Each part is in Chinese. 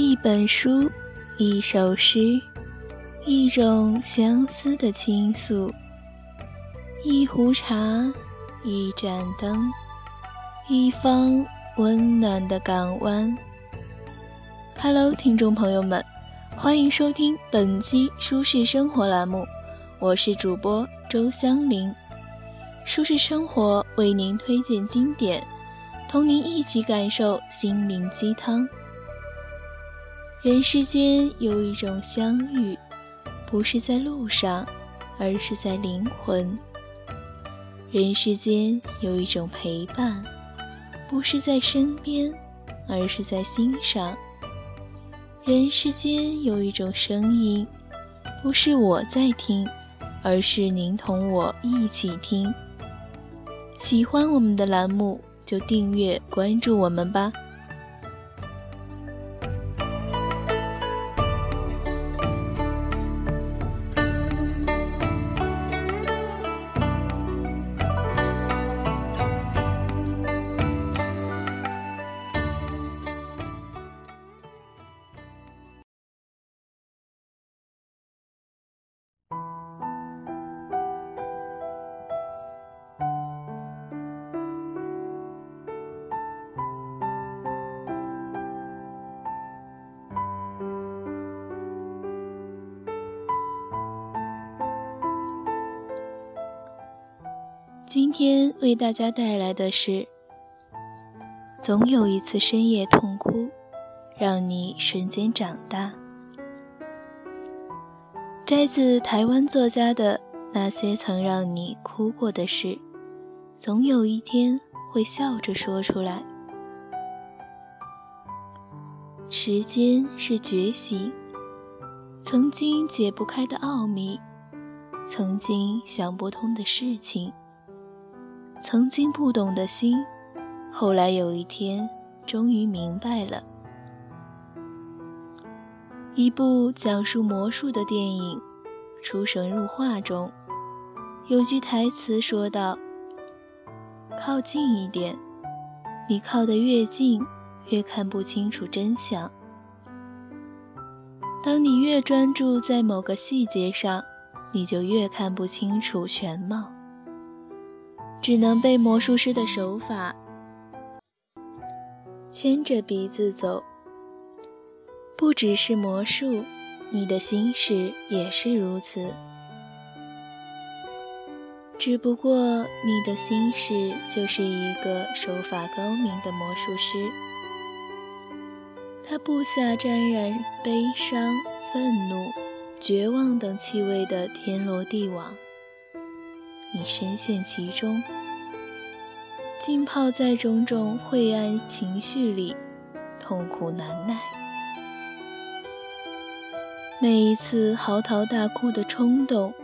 一本书，一首诗，一种相思的倾诉，一壶茶，一盏灯，一方温暖的港湾。Hello，听众朋友们，欢迎收听本期舒适生活栏目，我是主播周香林。舒适生活为您推荐经典，同您一起感受心灵鸡汤。人世间有一种相遇，不是在路上，而是在灵魂；人世间有一种陪伴，不是在身边，而是在心上；人世间有一种声音，不是我在听，而是您同我一起听。喜欢我们的栏目，就订阅关注我们吧。今天为大家带来的是：总有一次深夜痛哭，让你瞬间长大。摘自台湾作家的那些曾让你哭过的事，总有一天会笑着说出来。时间是觉醒，曾经解不开的奥秘，曾经想不通的事情。曾经不懂的心，后来有一天终于明白了。一部讲述魔术的电影《出神入化》中，有句台词说道：“靠近一点，你靠得越近，越看不清楚真相。当你越专注在某个细节上，你就越看不清楚全貌。”只能被魔术师的手法牵着鼻子走。不只是魔术，你的心事也是如此。只不过你的心事就是一个手法高明的魔术师，他布下沾染悲伤、愤怒、绝望等气味的天罗地网。你深陷其中，浸泡在种种晦暗情绪里，痛苦难耐。每一次嚎啕大哭的冲动，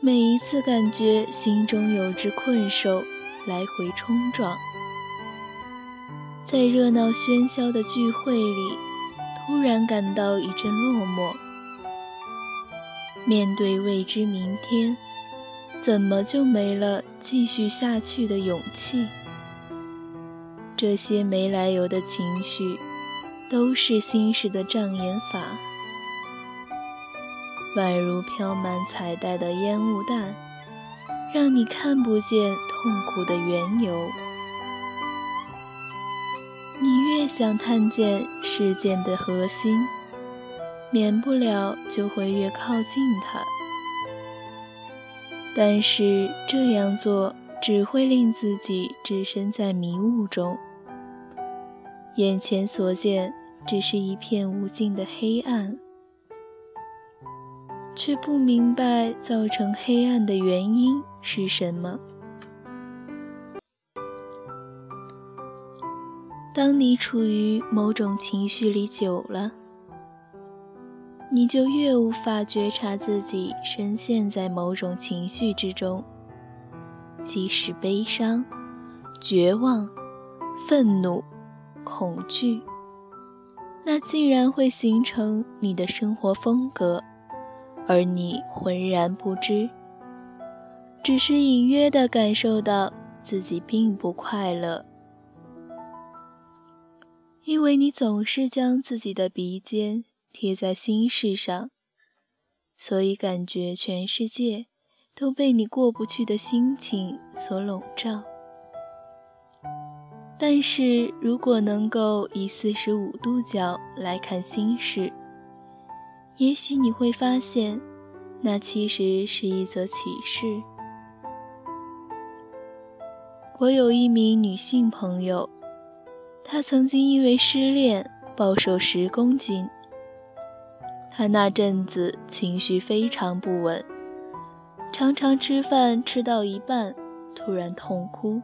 每一次感觉心中有只困兽来回冲撞，在热闹喧嚣的聚会里，突然感到一阵落寞。面对未知明天。怎么就没了继续下去的勇气？这些没来由的情绪，都是心事的障眼法，宛如飘满彩带的烟雾弹，让你看不见痛苦的缘由。你越想探见事件的核心，免不了就会越靠近它。但是这样做只会令自己置身在迷雾中，眼前所见只是一片无尽的黑暗，却不明白造成黑暗的原因是什么。当你处于某种情绪里久了，你就越无法觉察自己深陷在某种情绪之中，即使悲伤、绝望、愤怒、恐惧，那竟然会形成你的生活风格，而你浑然不知，只是隐约地感受到自己并不快乐。因为你总是将自己的鼻尖贴在心事上，所以感觉全世界都被你过不去的心情所笼罩。但是如果能够以四十五度角来看心事，也许你会发现，那其实是一则启示。我有一名女性朋友。她曾经因为失恋暴瘦十公斤。他那阵子情绪非常不稳，常常吃饭吃到一半突然痛哭，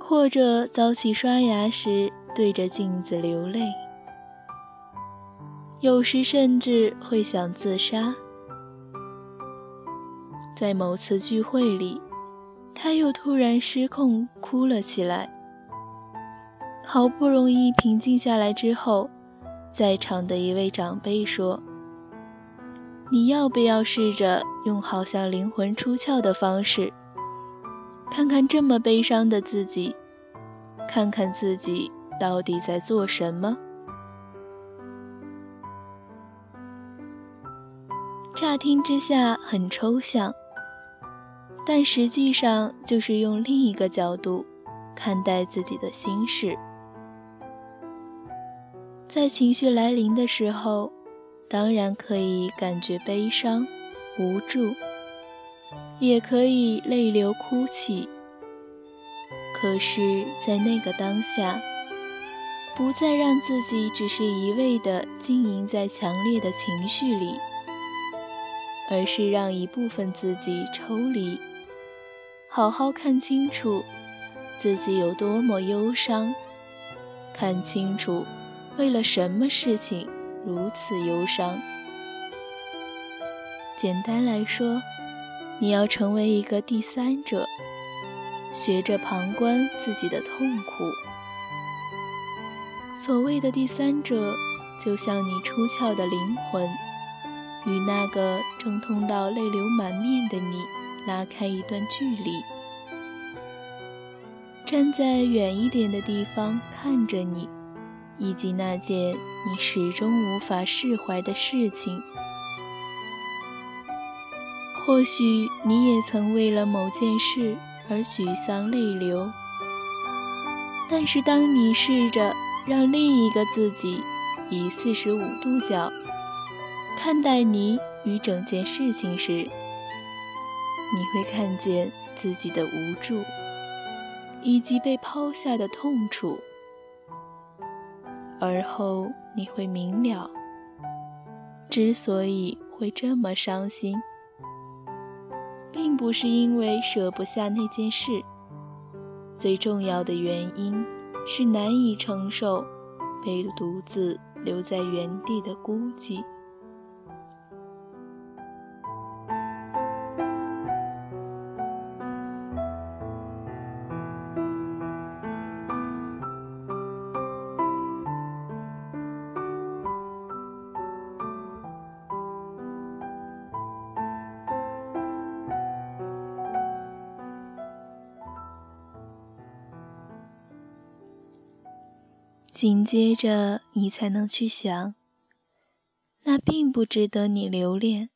或者早起刷牙时对着镜子流泪，有时甚至会想自杀。在某次聚会里，他又突然失控哭了起来。好不容易平静下来之后，在场的一位长辈说：“你要不要试着用好像灵魂出窍的方式，看看这么悲伤的自己，看看自己到底在做什么？”乍听之下很抽象，但实际上就是用另一个角度看待自己的心事。在情绪来临的时候，当然可以感觉悲伤、无助，也可以泪流哭泣。可是，在那个当下，不再让自己只是一味的经营在强烈的情绪里，而是让一部分自己抽离，好好看清楚自己有多么忧伤，看清楚。为了什么事情如此忧伤？简单来说，你要成为一个第三者，学着旁观自己的痛苦。所谓的第三者，就像你出窍的灵魂，与那个正痛到泪流满面的你拉开一段距离，站在远一点的地方看着你。以及那件你始终无法释怀的事情，或许你也曾为了某件事而沮丧泪流。但是，当你试着让另一个自己以四十五度角看待你与整件事情时，你会看见自己的无助，以及被抛下的痛楚。而后你会明了，之所以会这么伤心，并不是因为舍不下那件事，最重要的原因是难以承受被独自留在原地的孤寂。紧接着，你才能去想，那并不值得你留恋。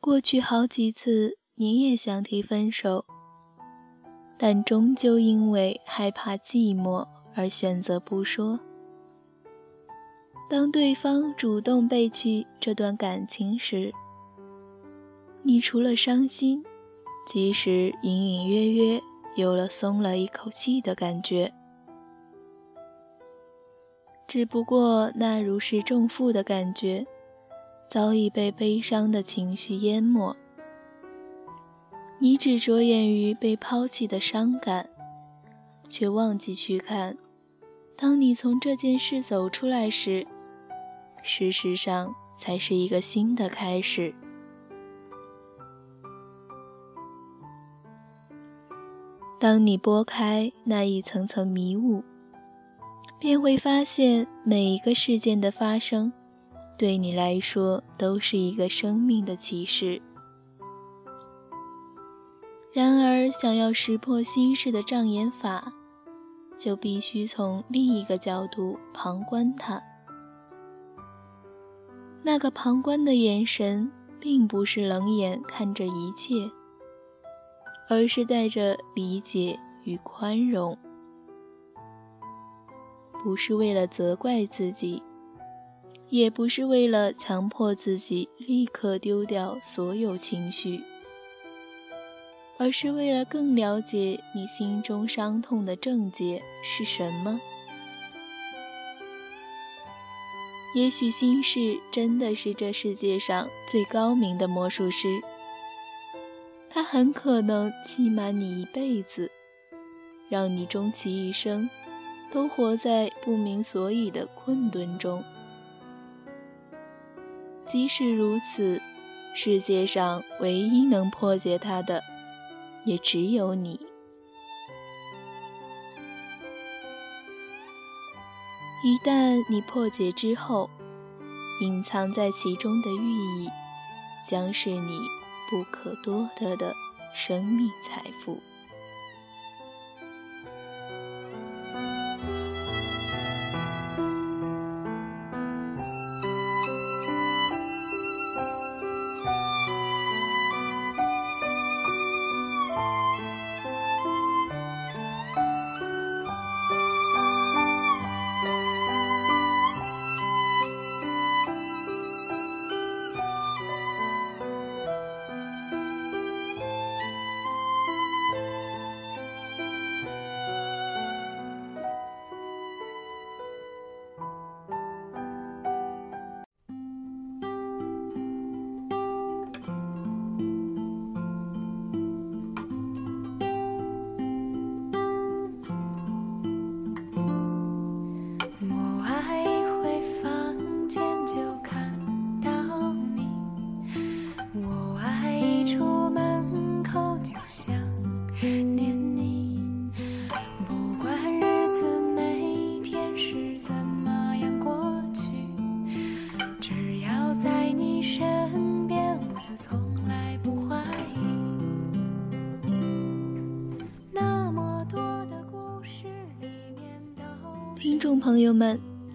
过去好几次，你也想提分手，但终究因为害怕寂寞而选择不说。当对方主动背弃这段感情时，你除了伤心，即使隐隐约约有了松了一口气的感觉。只不过，那如释重负的感觉，早已被悲伤的情绪淹没。你只着眼于被抛弃的伤感，却忘记去看，当你从这件事走出来时，事实上才是一个新的开始。当你拨开那一层层迷雾。便会发现，每一个事件的发生，对你来说都是一个生命的启示。然而，想要识破心事的障眼法，就必须从另一个角度旁观它。那个旁观的眼神，并不是冷眼看着一切，而是带着理解与宽容，不是为了责怪自己，也不是为了强迫自己立刻丢掉所有情绪。而是为了更了解你心中伤痛的症结是什么。也许心事真的是这世界上最高明的魔术师，他很可能欺瞒你一辈子，让你终其一生都活在不明所以的困顿中。即使如此，世界上唯一能破解它的。也只有你。一旦你破解之后，隐藏在其中的寓意，将是你不可多得的生命财富。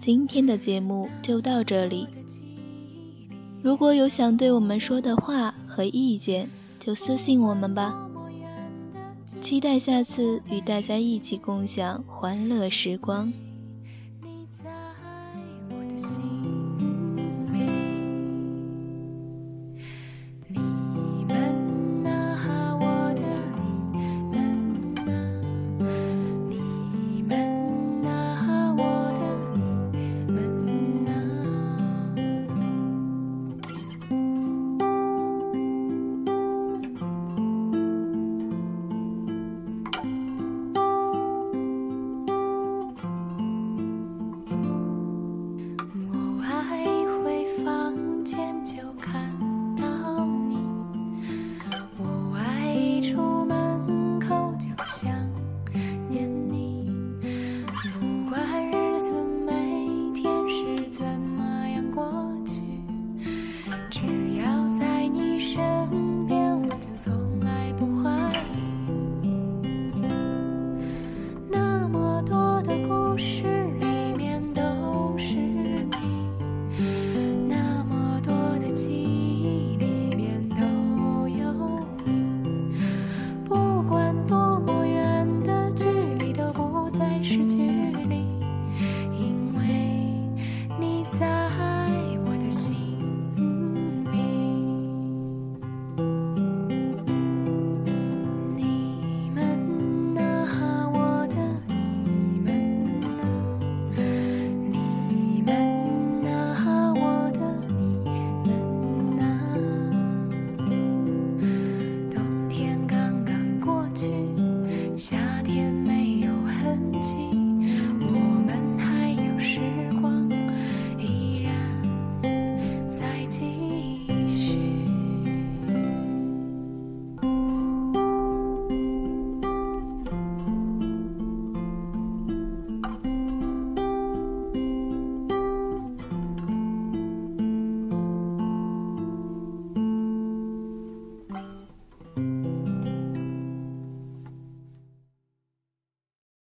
今天的节目就到这里。如果有想对我们说的话和意见，就私信我们吧。期待下次与大家一起共享欢乐时光。